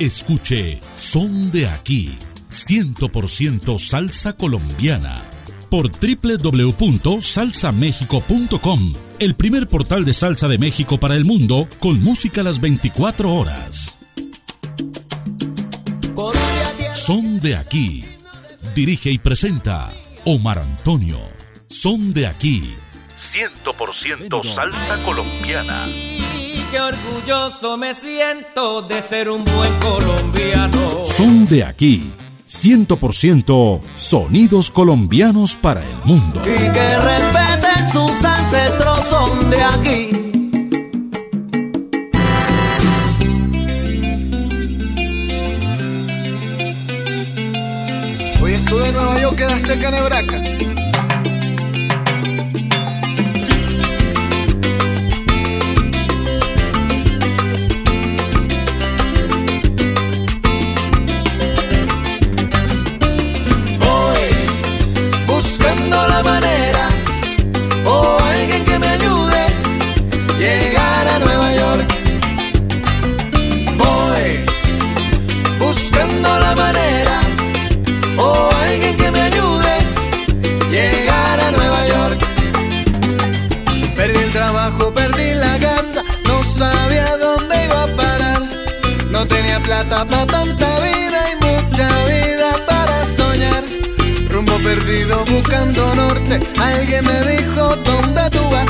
Escuche Son de aquí, 100% salsa colombiana por www.salsamexico.com, el primer portal de salsa de México para el mundo con música a las 24 horas. Son de aquí. Dirige y presenta Omar Antonio. Son de aquí. 100% salsa colombiana qué orgulloso me siento de ser un buen colombiano. Son de aquí. 100% sonidos colombianos para el mundo. Y que respeten sus ancestros, son de aquí. Oye, eso de Nueva York queda cerca de Nebraska. Tanta vida y mucha vida para soñar. Rumbo perdido buscando norte, alguien me dijo dónde tú vas.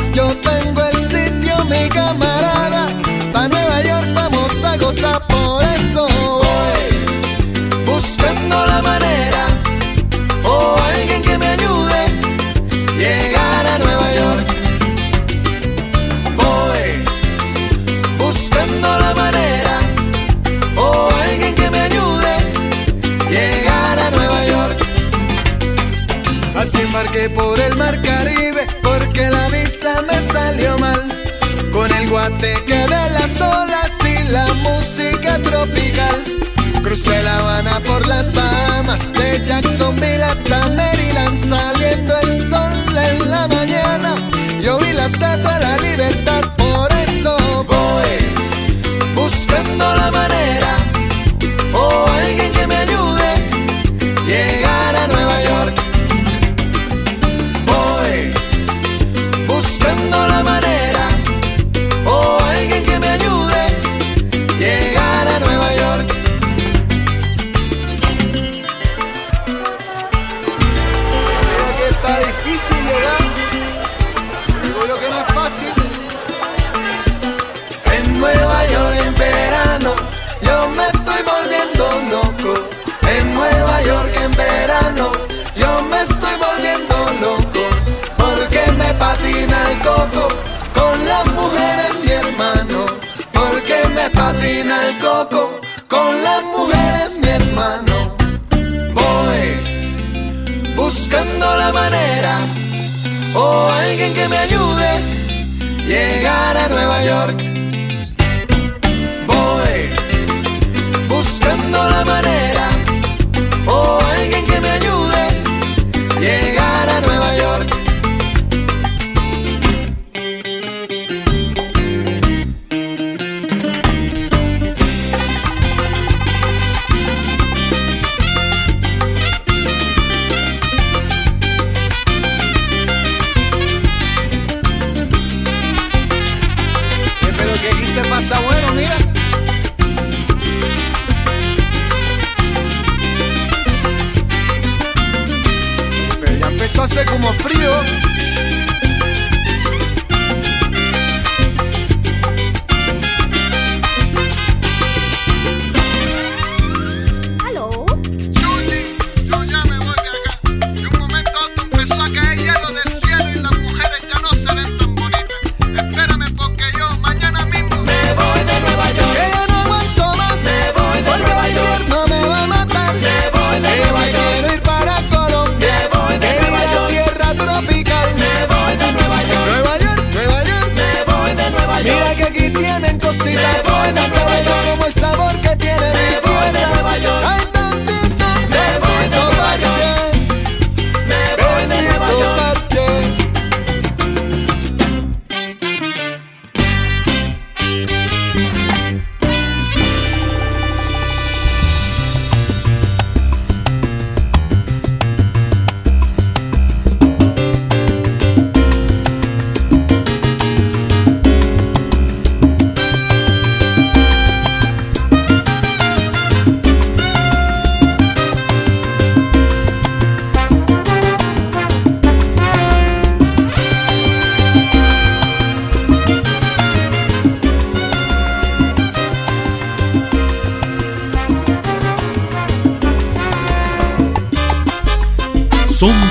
Buscando la manera o alguien que me ayude llegar a Nueva York. Voy buscando la manera o alguien que me ayude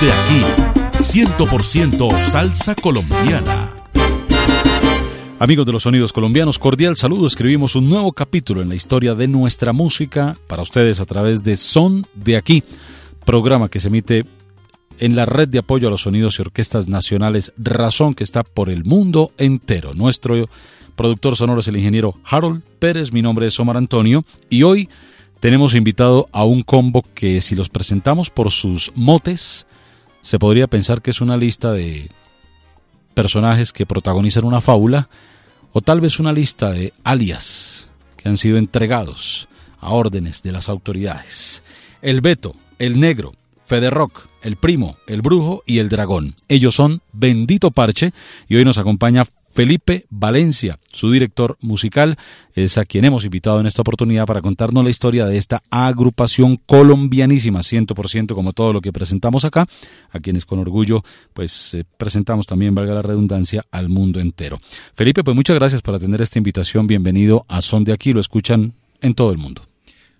de aquí, 100% salsa colombiana. Amigos de los sonidos colombianos, cordial saludo. Escribimos un nuevo capítulo en la historia de nuestra música para ustedes a través de Son de aquí, programa que se emite en la red de apoyo a los sonidos y orquestas nacionales Razón que está por el mundo entero. Nuestro productor sonoro es el ingeniero Harold Pérez, mi nombre es Omar Antonio y hoy tenemos invitado a un combo que si los presentamos por sus motes, se podría pensar que es una lista de personajes que protagonizan una fábula o tal vez una lista de alias que han sido entregados a órdenes de las autoridades. El Beto, el Negro, Federrock, el Primo, el Brujo y el Dragón. Ellos son Bendito Parche y hoy nos acompaña Felipe Valencia, su director musical, es a quien hemos invitado en esta oportunidad para contarnos la historia de esta agrupación colombianísima, 100% como todo lo que presentamos acá, a quienes con orgullo pues eh, presentamos también, valga la redundancia, al mundo entero. Felipe, pues muchas gracias por atender esta invitación, bienvenido a Son de Aquí, lo escuchan en todo el mundo.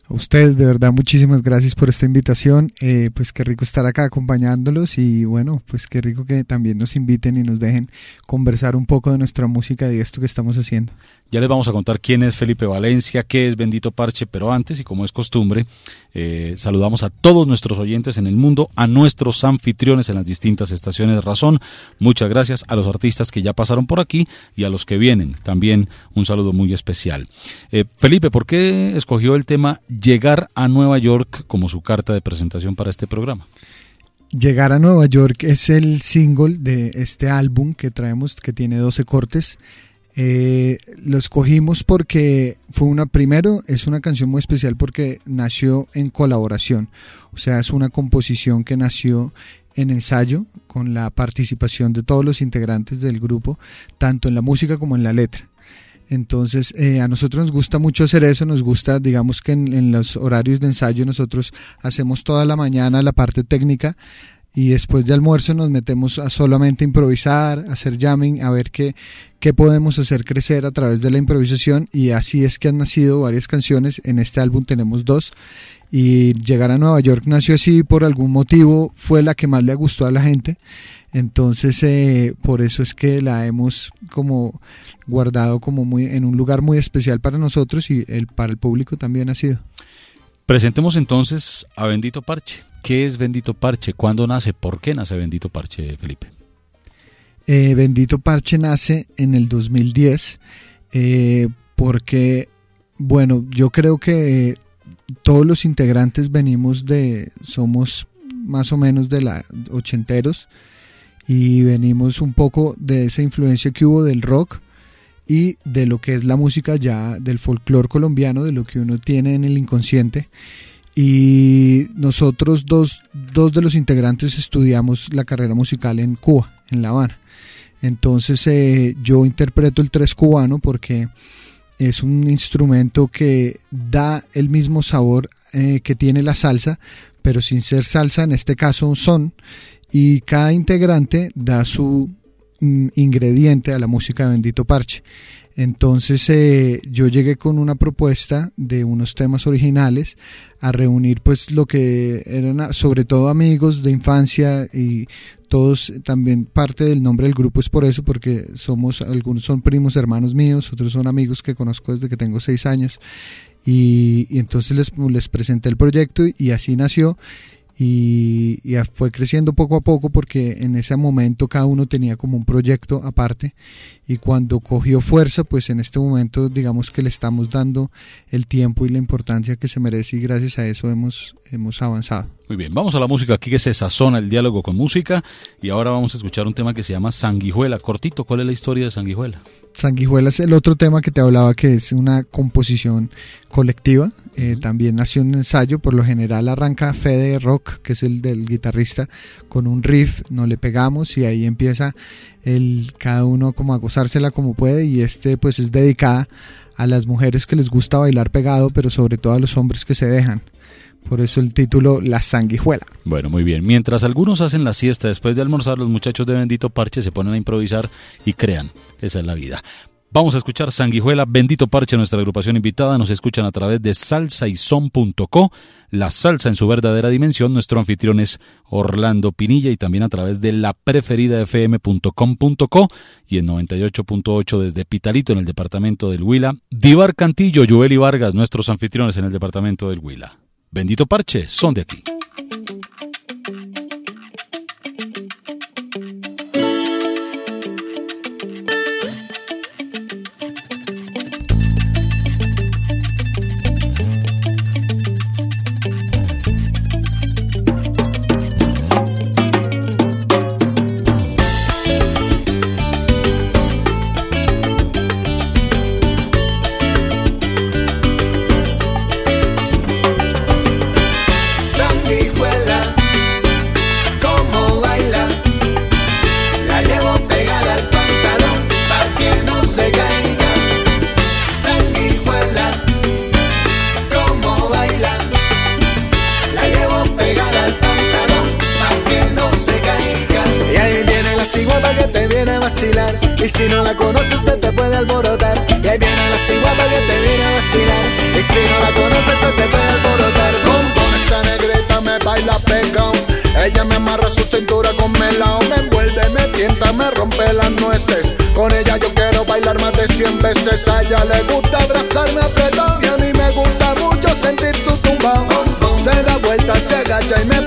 A ustedes, de verdad, muchísimas gracias por esta invitación. Eh, pues qué rico estar acá acompañándolos y bueno, pues qué rico que también nos inviten y nos dejen conversar un poco de nuestra música y de esto que estamos haciendo. Ya les vamos a contar quién es Felipe Valencia, qué es Bendito Parche, pero antes, y como es costumbre, eh, saludamos a todos nuestros oyentes en el mundo, a nuestros anfitriones en las distintas estaciones de razón. Muchas gracias a los artistas que ya pasaron por aquí y a los que vienen. También un saludo muy especial. Eh, Felipe, ¿por qué escogió el tema Llegar a Nueva York como su carta de presentación para este programa? Llegar a Nueva York es el single de este álbum que traemos, que tiene 12 cortes. Eh, lo escogimos porque fue una, primero, es una canción muy especial porque nació en colaboración, o sea, es una composición que nació en ensayo con la participación de todos los integrantes del grupo, tanto en la música como en la letra. Entonces, eh, a nosotros nos gusta mucho hacer eso, nos gusta, digamos que en, los horarios de ensayo nosotros hacemos toda la mañana la parte técnica, y después de almuerzo nos metemos a solamente improvisar, a hacer jamming, a ver qué, qué podemos hacer crecer a través de la improvisación. Y así es que han nacido varias canciones, en este álbum tenemos dos y llegar a Nueva York nació así por algún motivo, fue la que más le gustó a la gente, entonces eh, por eso es que la hemos como guardado como muy en un lugar muy especial para nosotros y el, para el público también ha sido. Presentemos entonces a Bendito Parche. ¿Qué es Bendito Parche? ¿Cuándo nace? ¿Por qué nace Bendito Parche, Felipe? Eh, Bendito Parche nace en el 2010 eh, porque, bueno, yo creo que todos los integrantes venimos de, somos más o menos de la ochenteros y venimos un poco de esa influencia que hubo del rock y de lo que es la música ya del folclore colombiano, de lo que uno tiene en el inconsciente. Y nosotros dos, dos de los integrantes estudiamos la carrera musical en Cuba, en La Habana. Entonces eh, yo interpreto el tres cubano porque es un instrumento que da el mismo sabor eh, que tiene la salsa, pero sin ser salsa, en este caso son, y cada integrante da su mm, ingrediente a la música de Bendito Parche. Entonces eh, yo llegué con una propuesta de unos temas originales a reunir pues lo que eran sobre todo amigos de infancia y todos también parte del nombre del grupo es por eso porque somos algunos son primos hermanos míos otros son amigos que conozco desde que tengo seis años y, y entonces les, les presenté el proyecto y así nació y, y, fue creciendo poco a poco porque en ese momento cada uno tenía como un proyecto aparte y cuando cogió fuerza pues en este momento digamos que le estamos dando el tiempo y la importancia que se merece y gracias a eso hemos, hemos avanzado. Muy bien, vamos a la música aquí que se sazona el diálogo con música y ahora vamos a escuchar un tema que se llama Sanguijuela. Cortito, ¿cuál es la historia de Sanguijuela? Sanguijuela es el otro tema que te hablaba que es una composición colectiva, eh, uh -huh. también nació un ensayo, por lo general arranca Fede Rock, que es el del guitarrista, con un riff, no le pegamos y ahí empieza el, cada uno como a gozársela como puede y este pues es dedicada a las mujeres que les gusta bailar pegado, pero sobre todo a los hombres que se dejan. Por eso el título La Sanguijuela. Bueno, muy bien. Mientras algunos hacen la siesta después de almorzar, los muchachos de Bendito Parche se ponen a improvisar y crean. Esa es la vida. Vamos a escuchar Sanguijuela, Bendito Parche, nuestra agrupación invitada. Nos escuchan a través de salsaison.co, la salsa en su verdadera dimensión. Nuestro anfitrión es Orlando Pinilla y también a través de la preferida fm.com.co y en 98.8 desde Pitalito en el departamento del Huila. Divar Cantillo, Joel y Vargas, nuestros anfitriones en el departamento del Huila. Bendito Parche, son de aquí. con eso se te puede alborotar Con, esta negrita me baila pegado Ella me amarra su cintura con melao. Me envuelve, me tienta, me rompe las nueces. Con ella yo quiero bailar más de cien veces. A ella le gusta abrazarme apretado. Y a mí me gusta mucho sentir su tumbao. Se da vuelta, se agacha y me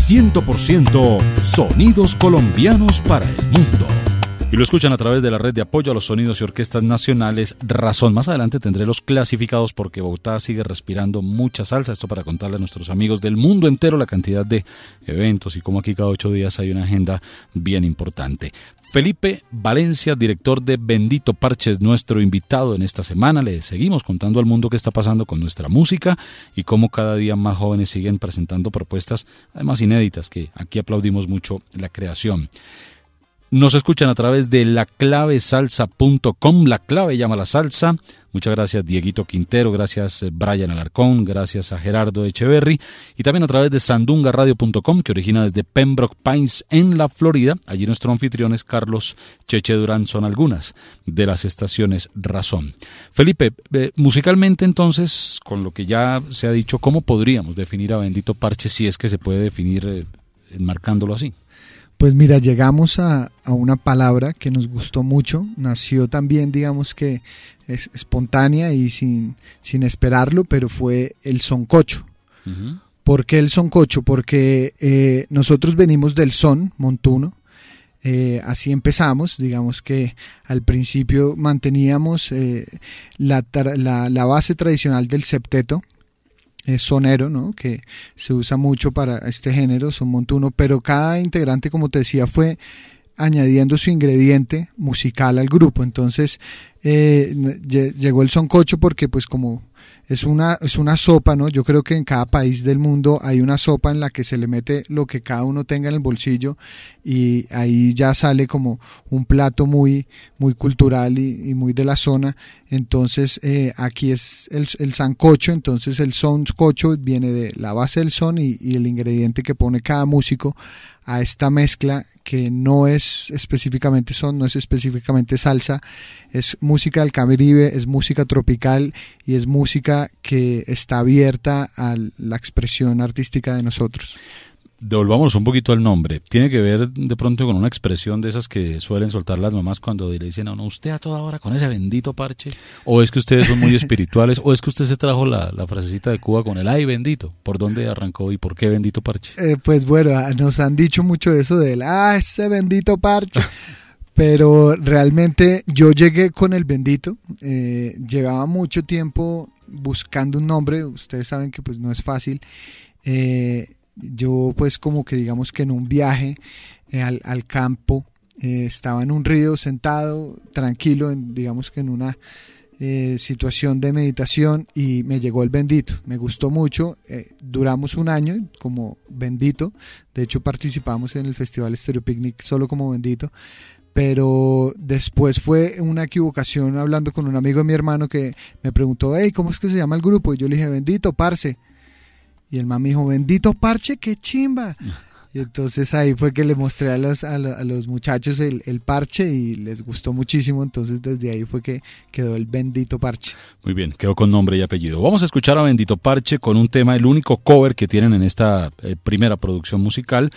100% sonidos colombianos para el mundo. Y lo escuchan a través de la red de apoyo a los sonidos y orquestas nacionales Razón. Más adelante tendré los clasificados porque Bogotá sigue respirando mucha salsa. Esto para contarle a nuestros amigos del mundo entero la cantidad de eventos y como aquí cada ocho días hay una agenda bien importante. Felipe Valencia, director de Bendito Parches, nuestro invitado en esta semana. Le seguimos contando al mundo qué está pasando con nuestra música y cómo cada día más jóvenes siguen presentando propuestas, además inéditas, que aquí aplaudimos mucho la creación. Nos escuchan a través de laclavesalsa.com, la clave llama la salsa. Muchas gracias Dieguito Quintero, gracias eh, Brian Alarcón, gracias a Gerardo Echeverry y también a través de sandungaradio.com que origina desde Pembroke Pines en la Florida. Allí nuestro anfitrión es Carlos Cheche Durán, son algunas de las estaciones Razón. Felipe, eh, musicalmente entonces, con lo que ya se ha dicho, ¿cómo podríamos definir a Bendito Parche si es que se puede definir eh, enmarcándolo así? Pues mira, llegamos a, una palabra que nos gustó mucho, nació también, digamos que es espontánea y sin, sin esperarlo, pero fue el soncocho. ¿Por qué el soncocho? Porque eh, nosotros venimos del son montuno, Eh, así empezamos, digamos que al principio manteníamos eh, la, la, base tradicional del septeto, sonero, ¿no? que se usa mucho para este género, son montuno, pero cada integrante, como te decía, fue añadiendo su ingrediente musical al grupo. Entonces eh, llegó el soncocho porque pues como es una, es una sopa, ¿no? Yo creo que en cada país del mundo hay una sopa en la que se le mete lo que cada uno tenga en el bolsillo y ahí ya sale como un plato muy, muy cultural y, muy de la zona. Entonces eh, aquí es el, el sancocho, entonces el soncocho viene de la base del son y, y el ingrediente que pone cada músico a esta mezcla que no es específicamente son, no es específicamente salsa, es música del Caribe, es música tropical y es música que está abierta a la expresión artística de nosotros devolvámonos un poquito al nombre. Tiene que ver de pronto con una expresión de esas que suelen soltar las mamás cuando le dicen a uno, usted a toda hora con ese bendito parche. O es que ustedes son muy espirituales, o es que usted se trajo la, la frasecita de Cuba con el ay bendito. ¿Por dónde arrancó y por qué bendito parche? Eh, pues bueno, ah, nos han dicho mucho eso del, ah, ese bendito parche. Pero realmente yo llegué con el bendito, eh, llevaba mucho tiempo buscando un nombre, ustedes saben que pues no es fácil. Eh, yo pues como que digamos que en un viaje eh, al, campo eh, estaba en un río sentado tranquilo en, digamos que en una eh, situación de meditación y me llegó el bendito me gustó mucho duramos un año como bendito de hecho participamos en el festival Stereo Picnic solo como bendito pero después fue una equivocación hablando con un amigo de mi hermano que me preguntó, hey, ¿cómo es que se llama el grupo? Y yo le dije, bendito, parce. Y el mami dijo, bendito parche, qué chimba. Y entonces ahí fue que le mostré a los, a, los muchachos el, el, parche y les gustó muchísimo. Entonces desde ahí fue que quedó el bendito parche. Muy bien, quedó con nombre y apellido. Vamos a escuchar a Bendito Parche con un tema, el único cover que tienen en esta eh, primera producción musical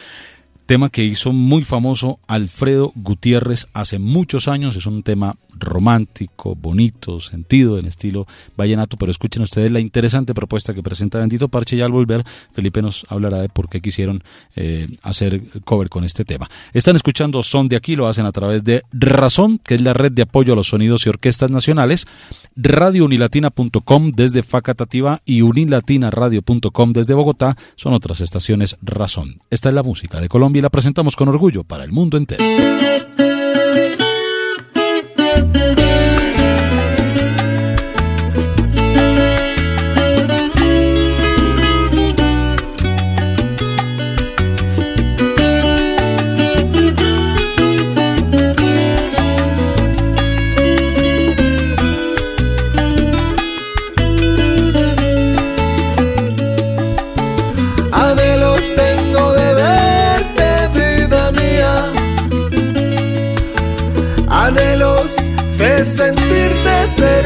tema que hizo muy famoso Alfredo Gutiérrez hace muchos años. Es un tema romántico, bonito, sentido, en estilo vallenato, pero escuchen ustedes la interesante propuesta que presenta Bendito Parche y al volver Felipe nos hablará de por qué quisieron eh, hacer cover con este tema. Están escuchando Son de aquí, lo hacen a través de Razón, que es la red de apoyo a los sonidos y orquestas nacionales, radiounilatina.com desde Facatativa y unilatinaradio.com desde Bogotá, son otras estaciones Razón. Esta es la música de Colombia la presentamos con orgullo para el mundo entero.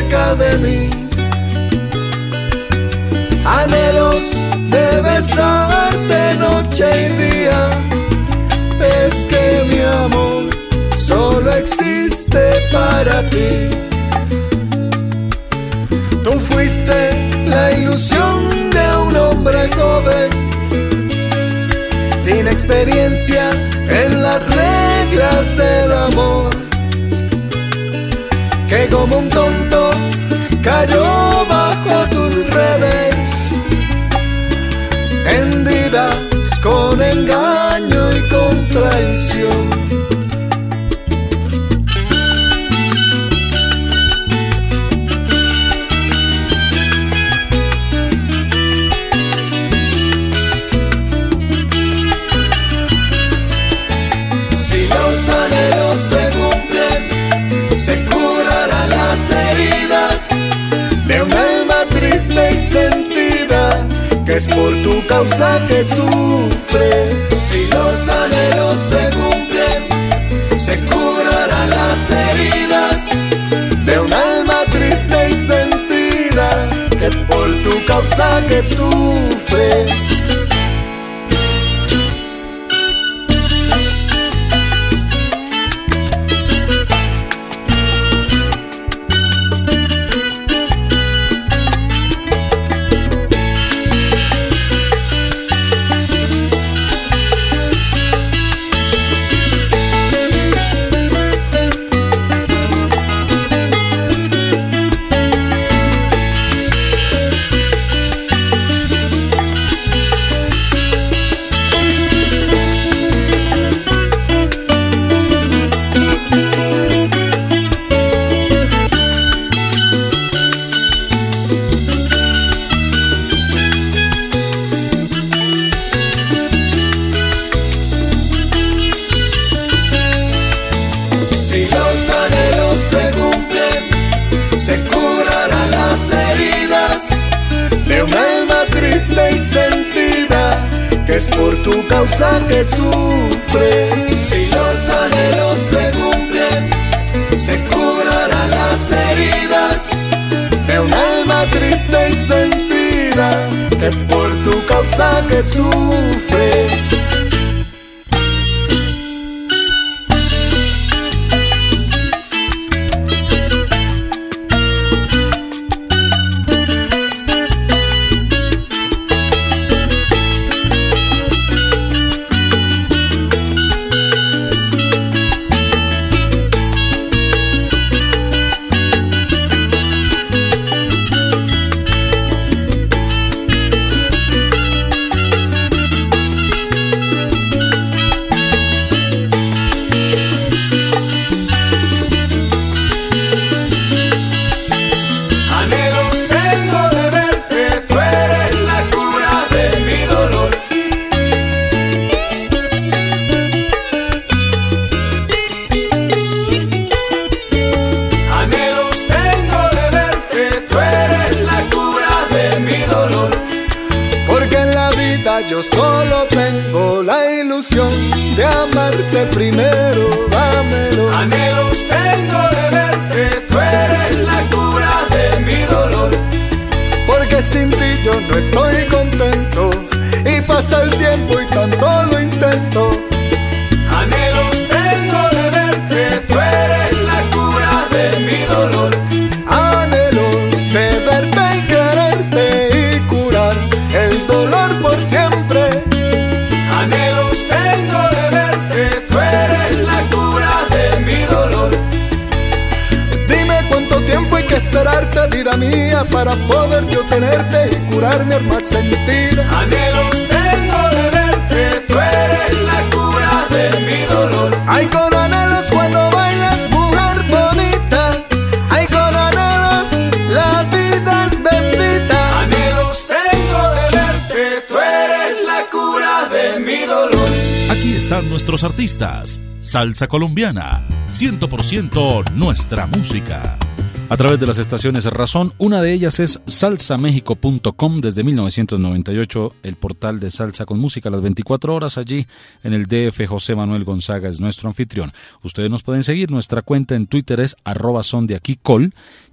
Cerca de mí. Anhelos de besarte noche y día. Es que mi amor solo existe para ti. Tú fuiste la ilusión de un hombre joven, sin experiencia en las reglas del amor que como un tonto cayó bajo tus redes, hendidas con engaño y con traición. Que es por tu causa que sufre. Si los anhelos se cumplen, se curarán las heridas de un alma triste y sentida, que es por tu causa que sufre. Salsa Colombiana, 100% nuestra música. A través de las estaciones Razón, una de ellas es salsamexico.com desde 1998, el portal de salsa con música las 24 horas allí en el DF José Manuel Gonzaga es nuestro anfitrión. Ustedes nos pueden seguir, nuestra cuenta en Twitter es arroba son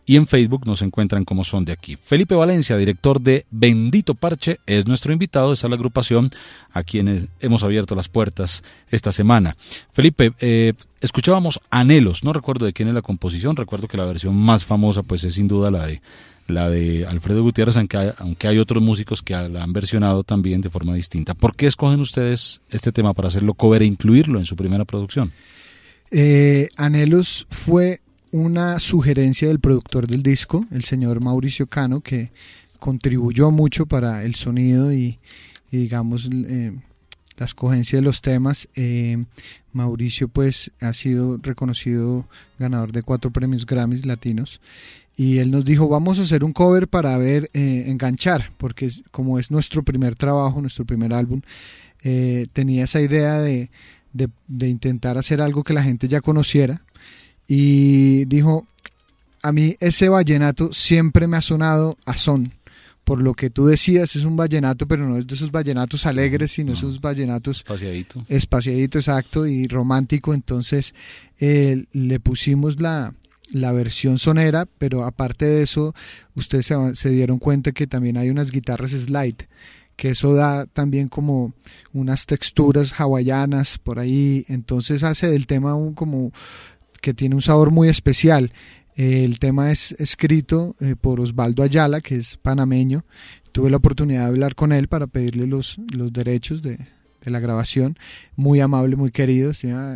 y en Facebook nos encuentran como son de aquí. Felipe Valencia, director de Bendito Parche, es nuestro invitado. Es la agrupación a quienes hemos abierto las puertas esta semana. Felipe, eh, escuchábamos Anhelos, no recuerdo de quién es la composición, recuerdo que la versión más famosa pues es sin duda la de la de Alfredo Gutiérrez, aunque hay, aunque hay otros músicos que la han versionado también de forma distinta. ¿Por qué escogen ustedes este tema para hacerlo cover e incluirlo en su primera producción? Eh, Anhelos fue una sugerencia del productor del disco, el señor Mauricio Cano, que contribuyó mucho para el sonido y, digamos eh, la escogencia de los temas. Eh, Mauricio pues ha sido reconocido ganador de cuatro premios Grammys latinos y él nos dijo vamos a hacer un cover para ver eh, enganchar porque como es nuestro primer trabajo, nuestro primer álbum, tenía esa idea de, de intentar hacer algo que la gente ya conociera y dijo, a mí ese vallenato siempre me ha sonado a son. Por lo que tú decías, es un vallenato, pero no es de esos vallenatos alegres, sino esos vallenatos... Espaciadito. Espaciadito, exacto, y romántico. Entonces eh, le pusimos la, la versión sonera, pero aparte de eso, ustedes se, se, dieron cuenta que también hay unas guitarras slide, que eso da también como unas texturas hawaianas por ahí, entonces hace del tema un, como que tiene un sabor muy especial. el tema es escrito eh, por Osvaldo Ayala, que es panameño. Tuve la oportunidad de hablar con él para pedirle los, los derechos de, la grabación, muy amable, muy querido,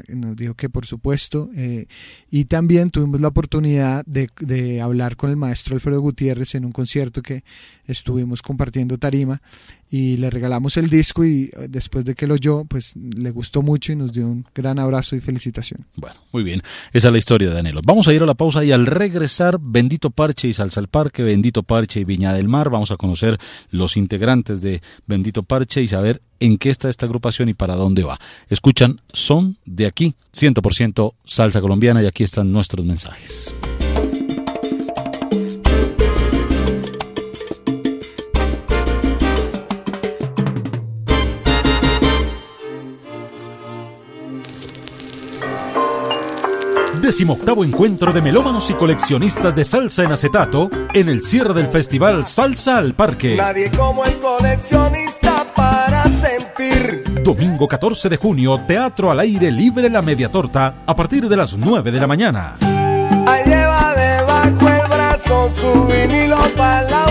nos dijo que por supuesto, eh, y también tuvimos la oportunidad de, de, hablar con el maestro Alfredo Gutiérrez en un concierto que estuvimos compartiendo tarima y le regalamos el disco y eh, después de que lo oyó, pues le gustó mucho y nos dio un gran abrazo y felicitación. Bueno, muy bien, esa es la historia de Danilo. Vamos a ir a la pausa y al regresar, Bendito Parche y Salsa al Parque, Bendito Parche y Viña del Mar, vamos a conocer los integrantes de Bendito Parche y saber en qué está esta agrupación y para dónde va. Escuchan Son de aquí, 100% salsa colombiana y aquí están nuestros mensajes. Decimoctavo encuentro de melómanos y coleccionistas de salsa en acetato en el cierre del festival Salsa al Parque. Nadie como el coleccionista para sentir. Domingo 14 de junio, Teatro al Aire Libre La Media Torta a partir de las 9 de la mañana. Ahí lleva debajo el brazo su vinilo para la.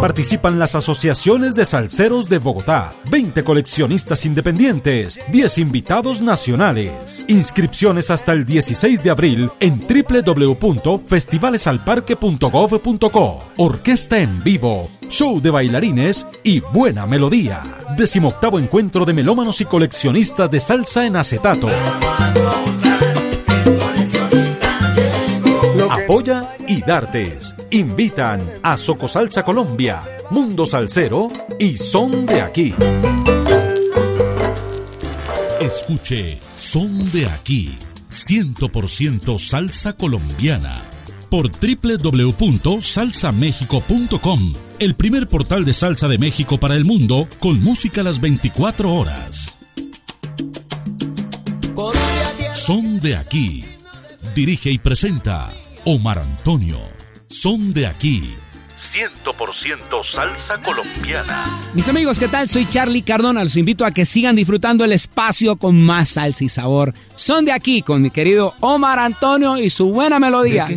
Participan las asociaciones de salseros de Bogotá, 20 coleccionistas independientes, 10 invitados nacionales. Inscripciones hasta el 16 de abril en www.festivalesalparque.gov.co. Orquesta en vivo, show de bailarines y buena melodía. Decimoctavo encuentro de melómanos y coleccionistas de salsa en acetato. Apoya y Dartes. Invitan a Socosalsa Colombia, Mundo Salsero y Son de Aquí. Escuche Son de Aquí, 100% salsa colombiana. Por www.salsamexico.com, el primer portal de salsa de México para el mundo con música a las 24 horas. Son de Aquí. Dirige y presenta Omar Antonio. Son de aquí. 100% salsa colombiana. Mis amigos, ¿qué tal? Soy Charlie Cardona. Los invito a que sigan disfrutando el espacio con más salsa y sabor. Son de aquí con mi querido Omar Antonio y su buena melodía.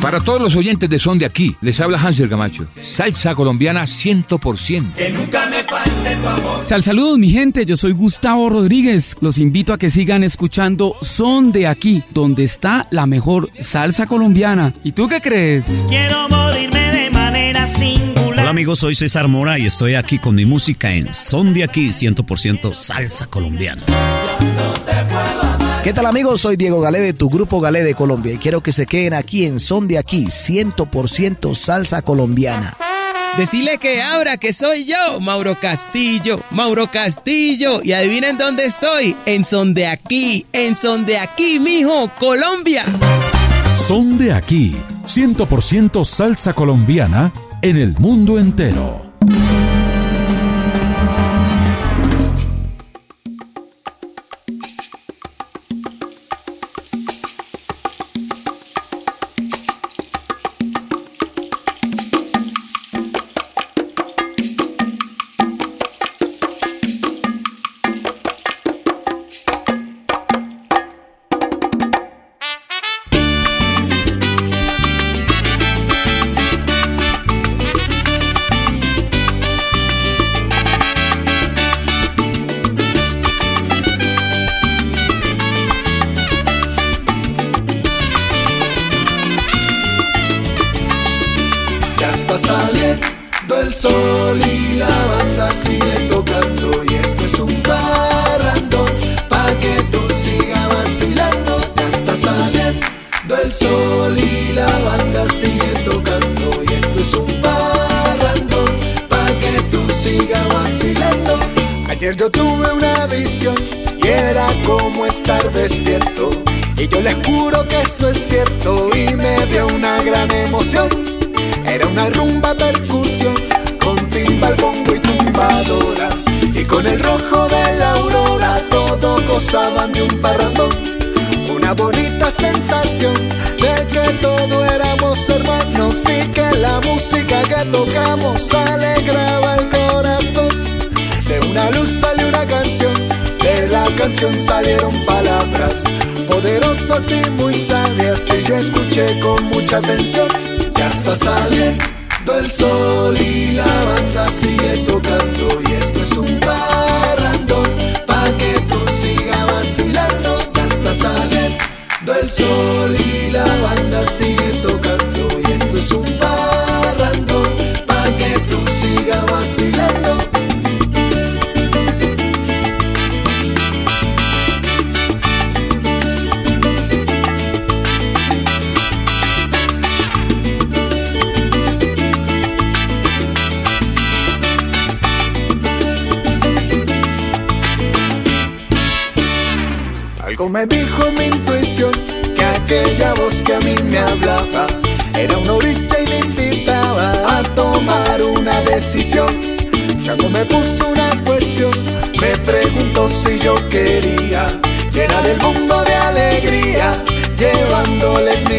Para todos los oyentes de Son de aquí, les habla Hansel Gamacho. Salsa colombiana 100%. Que nunca me falte tu amor. Sal saludos, mi gente. Yo soy Gustavo Rodríguez. Los invito a que sigan escuchando Son de aquí, donde está la mejor salsa colombiana. ¿Y tú qué crees? Quiero morirme. Hola amigos, soy César Mora y estoy aquí con mi música en Son de aquí, 100% salsa colombiana. ¿Qué tal amigos? Soy Diego Galé de tu grupo Galé de Colombia y quiero que se queden aquí en Son de aquí, 100% salsa colombiana. Decile que abra que soy yo, Mauro Castillo, Mauro Castillo. Y adivinen dónde estoy, en Son de aquí, en Son de aquí, mijo, Colombia. Son de aquí, 100% salsa colombiana en el mundo entero.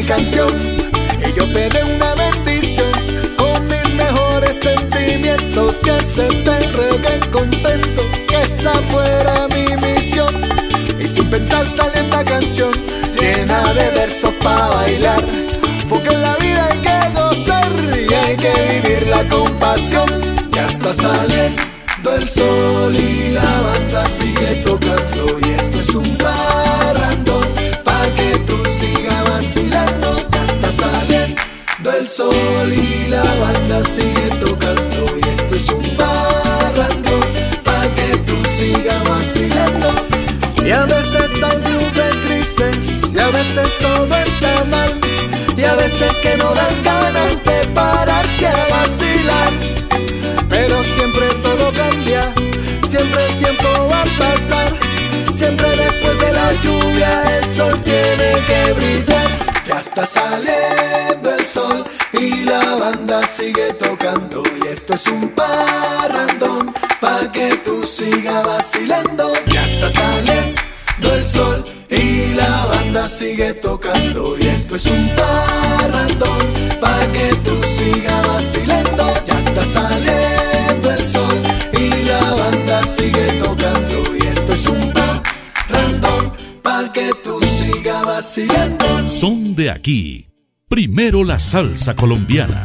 Canción. Y yo pedí una bendición con mis mejores sentimientos y acepté el reggae contento que esa fuera mi misión. Y sin pensar sale esta canción llena de versos para bailar. Porque en la vida hay que gozar y hay que vivirla con pasión. Ya está saliendo el sol y la banda sigue tocando y esto es un parrandón sol y la banda sigue tocando. Y esto es un parrandón pa' que tú sigas vacilando. Y a veces hay nubes grises y a veces todo está mal. Y a veces que no dan ganas de pararse a vacilar. Pero siempre todo cambia, siempre el tiempo va a pasar, siempre después de la lluvia el sol tiene que brillar. Ya está saliendo el sol y la banda sigue tocando y esto es un parrandón pa' que tú sigas vacilando. Ya está saliendo el sol y la banda sigue tocando y esto es un parrandón pa' que tú sigas vacilando. Ya está saliendo y la banda sigue Son de aquí. Primero la salsa colombiana.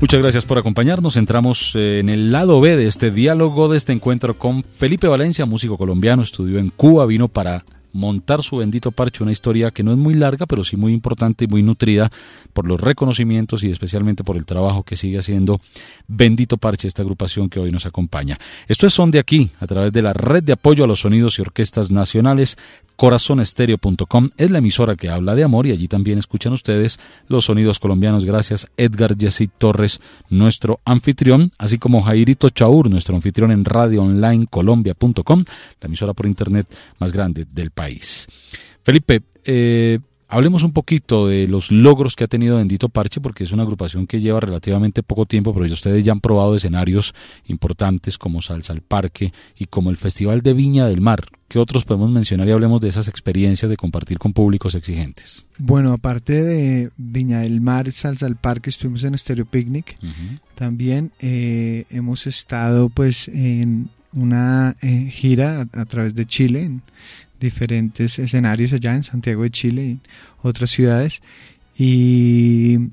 Muchas gracias por acompañarnos. Entramos eh, en el lado B de este diálogo, de este encuentro con Felipe Valencia, músico colombiano, estudió en Cuba, vino para montar su bendito parche, una historia que no es muy larga, pero sí muy importante y muy nutrida por los reconocimientos y especialmente por el trabajo que sigue haciendo Bendito Parche, esta agrupación que hoy nos acompaña. Esto es Son de aquí, a través de la red de apoyo a los sonidos y orquestas nacionales, corazonestereo.com es la emisora que habla de amor y allí también escuchan ustedes los sonidos colombianos gracias Edgar Jesse Torres, nuestro anfitrión, así como Jairito Chaur, nuestro anfitrión en radio online colombia.com, la emisora por internet más grande del país. Felipe, eh, Hablemos un poquito de los logros que ha tenido Bendito Parche, porque es una agrupación que lleva relativamente poco tiempo, pero ustedes ya han probado escenarios importantes como Salsa al Parque y como el Festival de Viña del Mar. ¿Qué otros podemos mencionar y hablemos de esas experiencias de compartir con públicos exigentes? Bueno, aparte de Viña del Mar, Salsa al Parque, estuvimos en Stereo Picnic. También eh, hemos estado pues en una eh, gira a, a, través de Chile, en, diferentes escenarios allá en Santiago de Chile y otras ciudades. Y,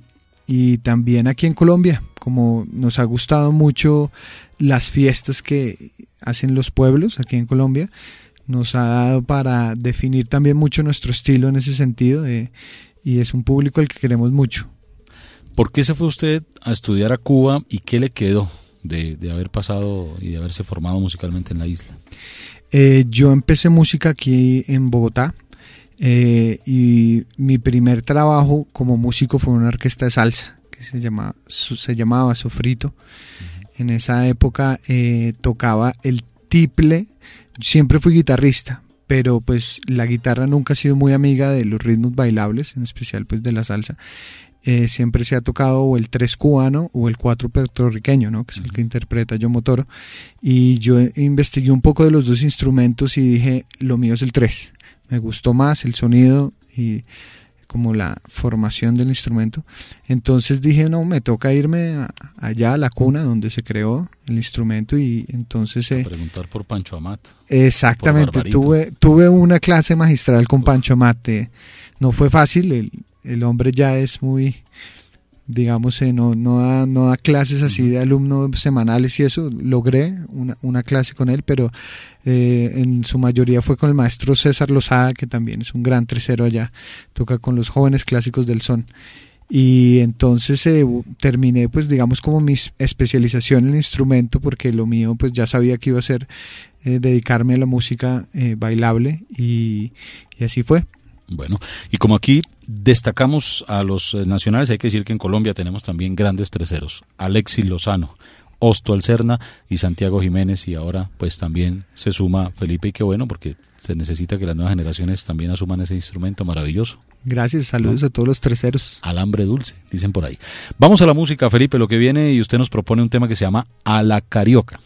también aquí en Colombia, como nos ha gustado mucho las fiestas que hacen los pueblos aquí en Colombia, nos ha dado para definir también mucho nuestro estilo en ese sentido y es un público al que queremos mucho. ¿Por qué se fue usted a estudiar a Cuba y qué le quedó de, de haber pasado y de haberse formado musicalmente en la isla? Eh, yo empecé música aquí en Bogotá eh, y mi primer trabajo como músico fue en una orquesta de salsa que se, llama, se llamaba Sofrito. En esa época eh, tocaba el tiple, siempre fui guitarrista, pero pues la guitarra nunca ha sido muy amiga de los ritmos bailables, en especial pues de la salsa. Eh, siempre se ha tocado o el tres cubano o el cuatro puertorriqueño, ¿no? que es el que interpreta yo Motoro. Y yo investigué un poco de los dos instrumentos y dije, lo mío es el tres. Me gustó más el sonido y como la formación del instrumento. Entonces dije, no, me toca irme allá a la cuna donde se creó el instrumento y entonces... Eh, preguntar por Pancho Amat. Exactamente, tuve, tuve una clase magistral con Pancho Amat. Eh, no fue fácil, el, el hombre ya es muy, digamos, eh, no, no, da, no da clases así de alumnos semanales y eso, logré una, una clase con él, pero eh, en su mayoría fue con el maestro César Lozada, que también es un gran tercero allá, toca con los jóvenes clásicos del son. Y entonces eh, terminé, pues digamos, como mi especialización en el instrumento, porque lo mío, pues ya sabía que iba a ser dedicarme a la música bailable y, y así fue. Bueno, y como aquí destacamos a los eh, nacionales, hay que decir que en Colombia tenemos también grandes terceros. Alexis Lozano, Osto Alcerna y Santiago Jiménez y ahora pues también se suma Felipe y qué bueno porque se necesita que las nuevas generaciones también asuman ese instrumento maravilloso. Gracias, saludos a todos los terceros. Alambre dulce, dicen por ahí. Vamos a la música, Felipe, lo que viene y usted nos propone un tema que se llama A la Carioca.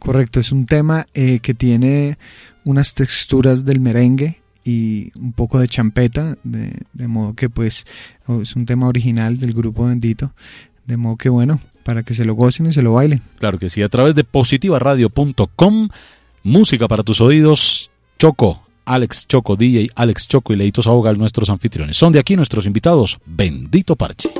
Correcto, es un tema eh, que tiene unas texturas del merengue y un poco de champeta, de, de modo que pues es un tema original del grupo Bendito, de modo que bueno, para que se lo gocen y se lo bailen. Claro que sí, a través de positivaradio.com, música para tus oídos, Choco, Alex Choco, DJ Alex Choco y Leitos Ahogal, nuestros anfitriones. Son de aquí nuestros invitados, Bendito Parche.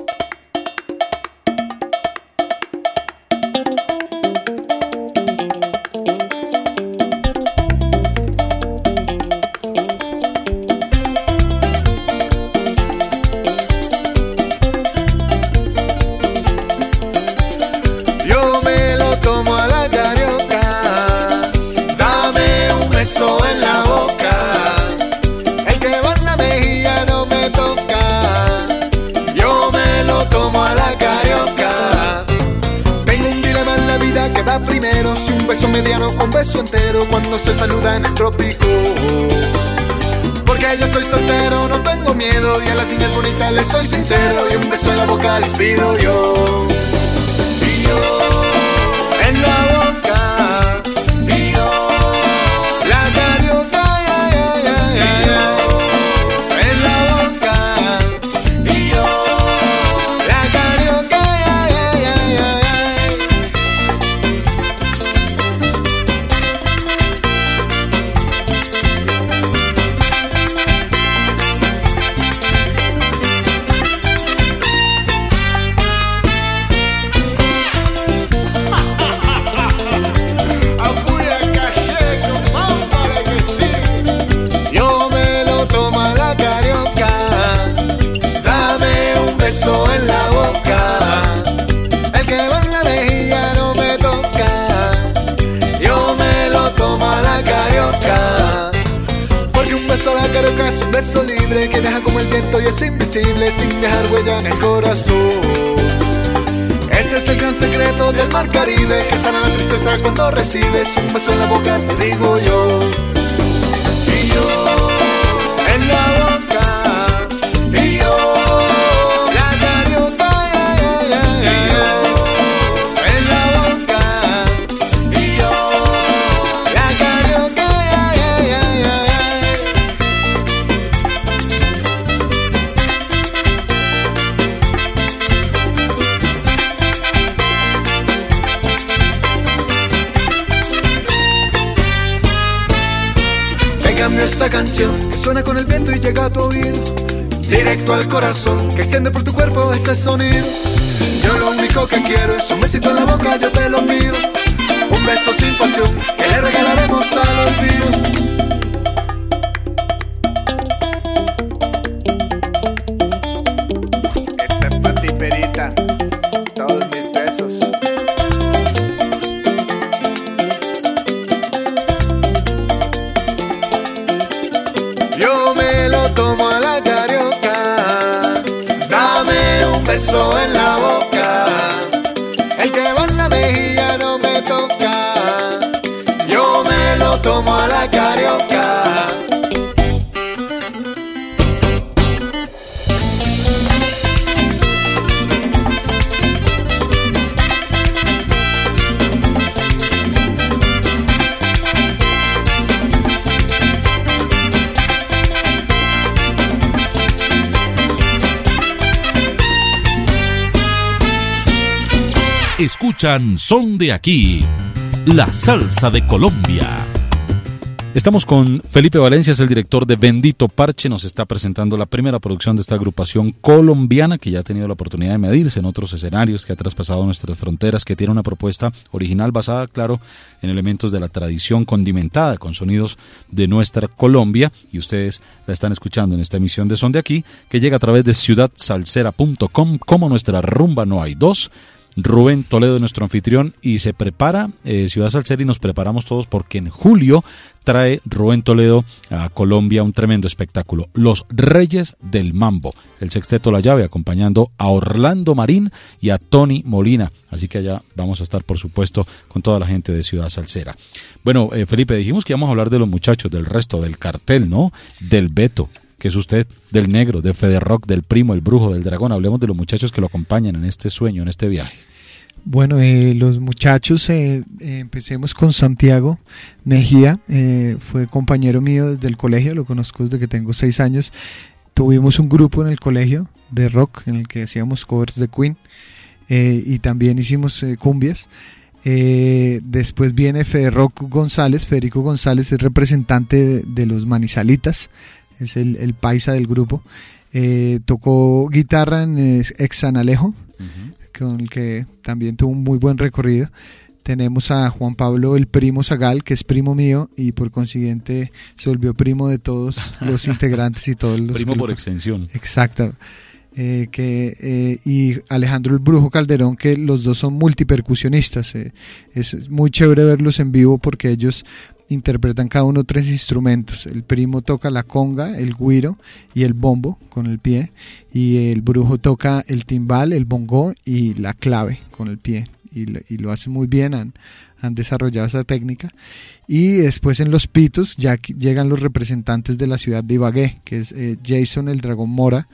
Un beso entero cuando se saluda en el trópico. Porque yo soy soltero, no tengo miedo y a la niña bonita le soy sincero y un beso en la boca les pido yo. Y yo en la que cuando recibes un beso en la boca, te digo yo. Suena con el viento y llega a tu oído. Directo al corazón que extiende por tu cuerpo ese sonido. Yo lo único que quiero es un besito en la boca, yo te lo pido. Un beso sin pasión que le regalaremos al olvido. Son de aquí, la salsa de Colombia. Estamos con Felipe Valencia, es el director de Bendito Parche, nos está presentando la primera producción de esta agrupación colombiana que ya ha tenido la oportunidad de medirse en otros escenarios, que ha traspasado nuestras fronteras, que tiene una propuesta original basada, claro, en elementos de la tradición condimentada, con sonidos de nuestra Colombia, y ustedes la están escuchando en esta emisión de Son de aquí, que llega a través de ciudadsalsera.com, como nuestra rumba no hay dos Rubén Toledo, nuestro anfitrión, y se prepara eh, Ciudad Salcera y nos preparamos todos porque en julio trae Rubén Toledo a Colombia un tremendo espectáculo. Los Reyes del Mambo, el sexteto La Llave, acompañando a Orlando Marín y a Tony Molina. Así que allá vamos a estar, por supuesto, con toda la gente de Ciudad Salcera. Bueno, eh, Felipe, dijimos que íbamos a hablar de los muchachos, del resto, del cartel, ¿no? Del Beto, que es usted, del negro, de Fede Rock, del primo, el brujo, del dragón. Hablemos de los muchachos que lo acompañan en este sueño, en este viaje. Bueno, eh, los muchachos, eh, eh, empecemos con Santiago Mejía, fue compañero mío desde el colegio, lo conozco desde que tengo seis años. Tuvimos un grupo en el colegio de rock en el que hacíamos covers de Queen y también hicimos cumbias. después viene Federico González, Federico González es representante de, los Manizalitas, es el, paisa del grupo. tocó guitarra en Exanalejo, con el que también tuvo un muy buen recorrido. Tenemos a Juan Pablo, el primo Zagal, que es primo mío y por consiguiente se volvió primo de todos los integrantes y todos los. Primo por extensión. Exacto. Eh, que, eh, y Alejandro el Brujo Calderón, que los dos son multipercusionistas. Eh, es muy chévere verlos en vivo porque ellos interpretan cada uno tres instrumentos. El primo toca la conga, el guiro y el bombo con el pie. Y el brujo toca el timbal, el bongo y la clave con el pie. Y, lo hace muy bien, han, han, desarrollado esa técnica. Y después en los pitos ya llegan los representantes de la ciudad de Ibagué, que es eh, Jason el Dragón Mora,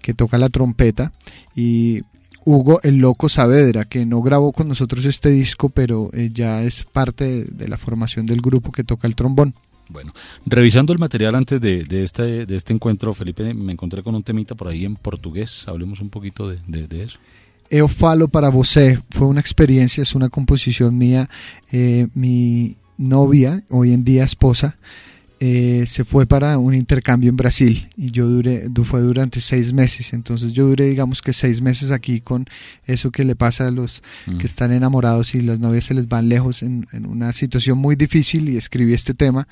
que toca la trompeta. Y Hugo el Loco Saavedra, que no grabó con nosotros este disco, pero eh, ya es parte de, la formación del grupo que toca el trombón. Bueno, revisando el material antes de, este, de este encuentro, Felipe, me encontré con un temita por ahí en portugués. Hablemos un poquito de, de eso. Eu falo para você fue una experiencia, es una composición mía. Eh, mi novia, hoy en día esposa, eh, se fue para un intercambio en Brasil y yo duré, fue durante seis meses, entonces yo duré digamos que seis meses aquí con eso que le pasa a los mm. que están enamorados y las novias se les van lejos en, una situación muy difícil y escribí este tema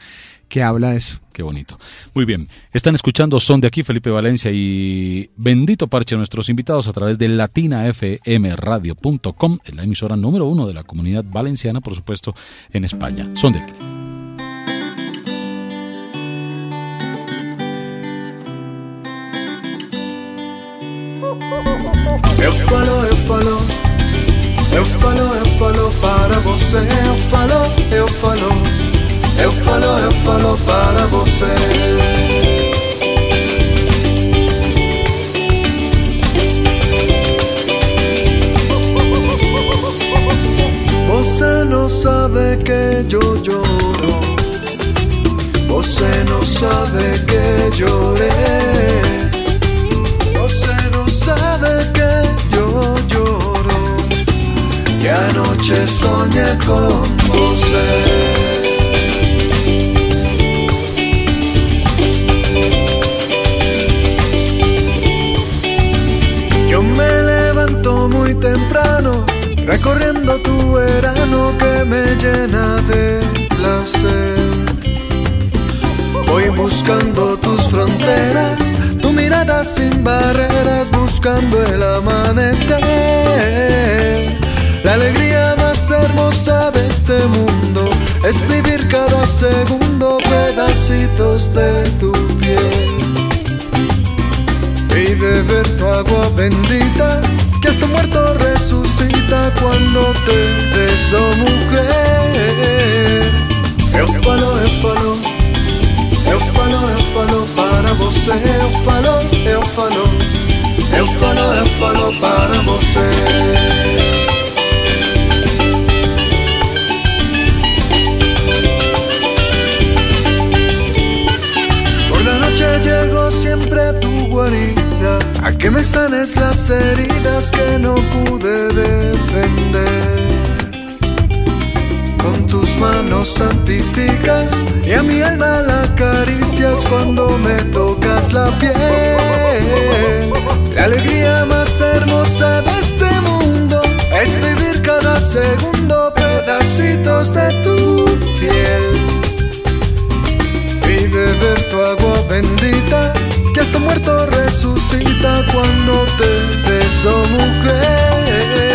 que habla de eso. Qué bonito. Muy bien, están escuchando Son de aquí Felipe Valencia y bendito parche a nuestros invitados a través de latinafmradio.com, la emisora número uno de la comunidad valenciana, por supuesto, en España. Son de aquí. Eu falo, eu falo, eu falo, eu falo para você. Eu falo, eu falo, eu falo, eu falo para você. Você não sabe que eu lloro. Você não sabe que lloré. Soñé con vos. Yo me levanto muy temprano, recorriendo tu verano que me llena de placer. Voy buscando tus fronteras, tu mirada sin barreras, buscando el amanecer la alegría más hermosa de este mundo es vivir cada segundo pedacitos de tu piel y beber tu agua bendita que hasta muerto resucita cuando te beso mujer. Eu falo, eu falo, eu falo, eu falo para você, eu falo, eu falo, eu falo, eu falo para você. Llego siempre a tu guarida, a que me sanes las heridas que no pude defender. Con tus manos santificas y a mi alma la acaricias cuando me tocas la piel. La alegría más hermosa de este mundo es vivir cada segundo pedacitos de tu piel beber tu agua bendita, que hasta muerto resucita cuando te beso mujer.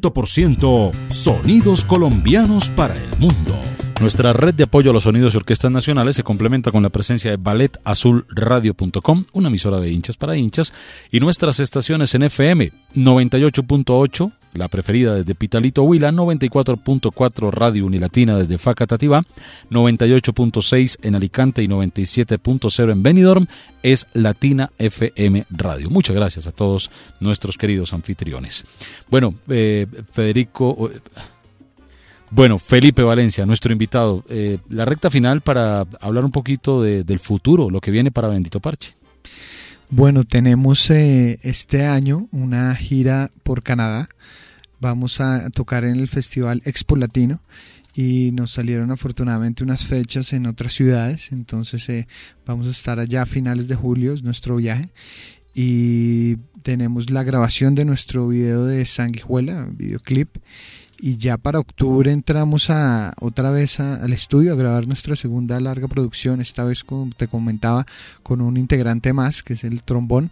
100% sonidos colombianos para el mundo. Nuestra red de apoyo a los sonidos y orquestas nacionales se complementa con la presencia de balletazulradio.com, una emisora de hinchas para hinchas, y nuestras estaciones en FM 98.8, la preferida desde Pitalito Huila, 94.4 Radio Unilatina desde Facatativá, 98.6 en Alicante y 97.0 en Benidorm, es Latina FM Radio. Muchas gracias a todos nuestros queridos anfitriones. Bueno, eh, Federico... Bueno, Felipe Valencia, nuestro invitado, eh, la recta final para hablar un poquito del futuro, lo que viene para Bendito Parche. Bueno, tenemos eh, este año una gira por Canadá. Vamos a tocar en el Festival Expo Latino y nos salieron afortunadamente unas fechas en otras ciudades. Entonces eh, vamos a estar allá a finales de julio, es nuestro viaje. Y tenemos la grabación de nuestro video de Sanguijuela, videoclip y ya para octubre entramos a otra vez al estudio a grabar nuestra segunda larga producción, esta vez como te comentaba con un integrante más que es el trombón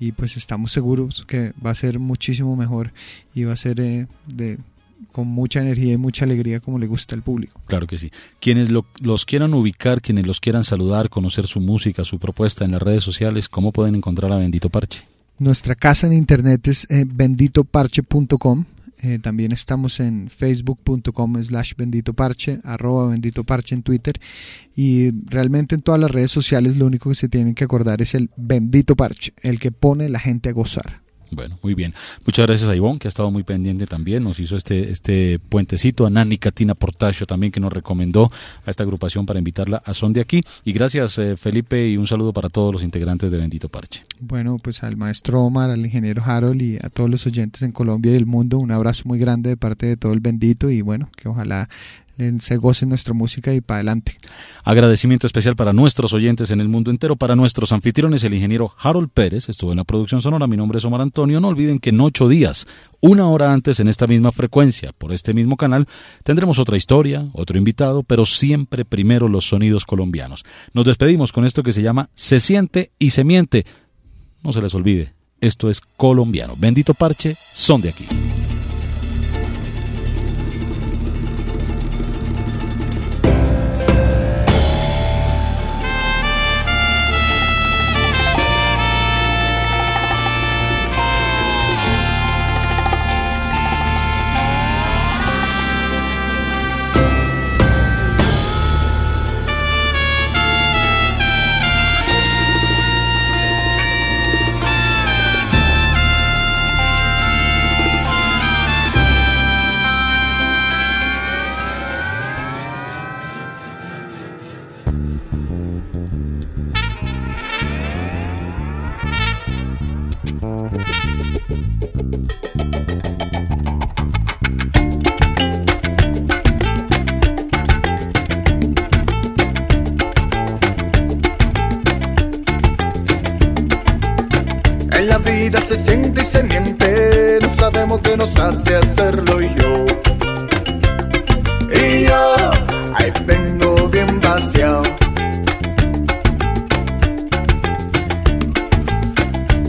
y pues estamos seguros que va a ser muchísimo mejor y va a ser eh, de con mucha energía y mucha alegría como le gusta al público. Claro que sí. Quienes los quieran ubicar, quienes los quieran saludar, conocer su música, su propuesta en las redes sociales, ¿cómo pueden encontrar a Bendito Parche? Nuestra casa en internet es eh, benditoparche.com eh, también estamos en facebook.com slash bendito parche, arroba bendito parche en Twitter. Y realmente en todas las redes sociales lo único que se tienen que acordar es el bendito parche, el que pone la gente a gozar. Bueno, muy bien. Muchas gracias a Ivonne, que ha estado muy pendiente también. Nos hizo este, este puentecito. A Nani Catina Portacho también, que nos recomendó a esta agrupación para invitarla a Son de Aquí. Y gracias, eh, Felipe, y un saludo para todos los integrantes de Bendito Parche. Bueno, pues al maestro Omar, al ingeniero Harold y a todos los oyentes en Colombia y el mundo, un abrazo muy grande de parte de todo el bendito y bueno, que ojalá se goce nuestra música y para adelante. Agradecimiento especial para nuestros oyentes en el mundo entero, para nuestros anfitriones, el ingeniero Harold Pérez, estuvo en la producción sonora, mi nombre es Omar Antonio, no olviden que en ocho días, una hora antes en esta misma frecuencia, por este mismo canal, tendremos otra historia, otro invitado, pero siempre primero los sonidos colombianos. Nos despedimos con esto que se llama Se siente y se miente. No se les olvide, esto es colombiano. Bendito parche, son de aquí.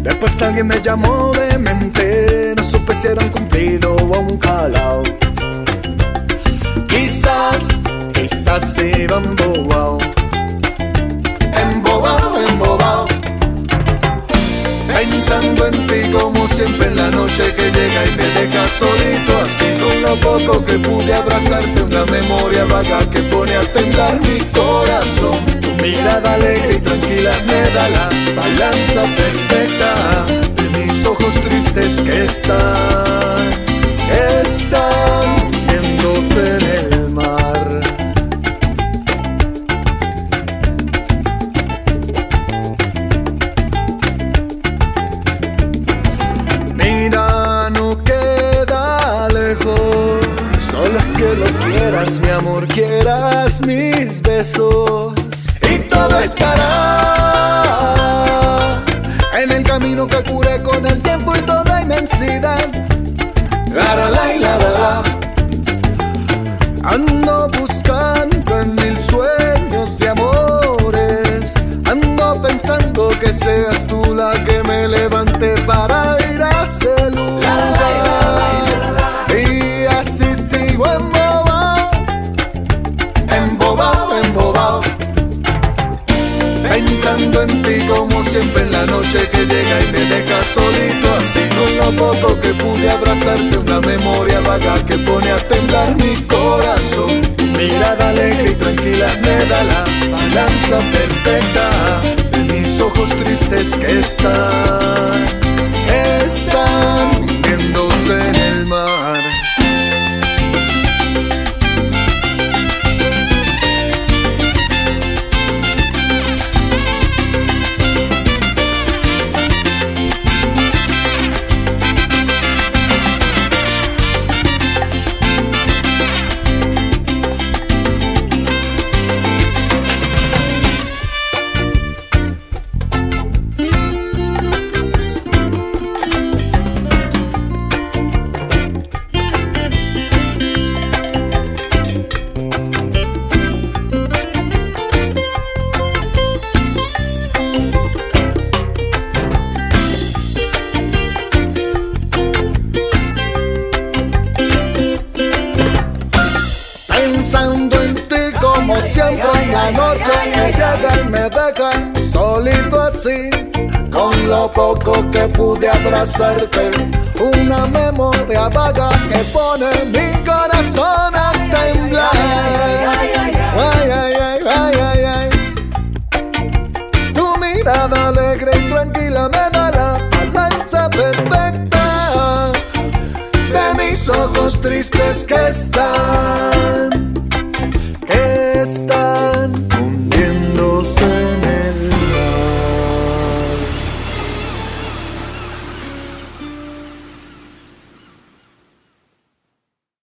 Después alguien me llamó de mente, no supe si era un cumplido o un calao. Quizás, quizás iba embobado, embobado, embobado pensando en ti como siempre en la noche que llega y me deja solito así con lo poco que pude abrazarte una memoria vaga que pone a temblar mi corazón mirada alegre y tranquila me da la balanza perfecta de mis ojos tristes que están están la balanza perfecta de mis ojos tristes que están están Con lo poco que pude abrazarte Una memoria vaga que pone mi corazón a temblar. Tu mirada alegre y tranquila me da la balanza perfecta. De mis ojos tristes que están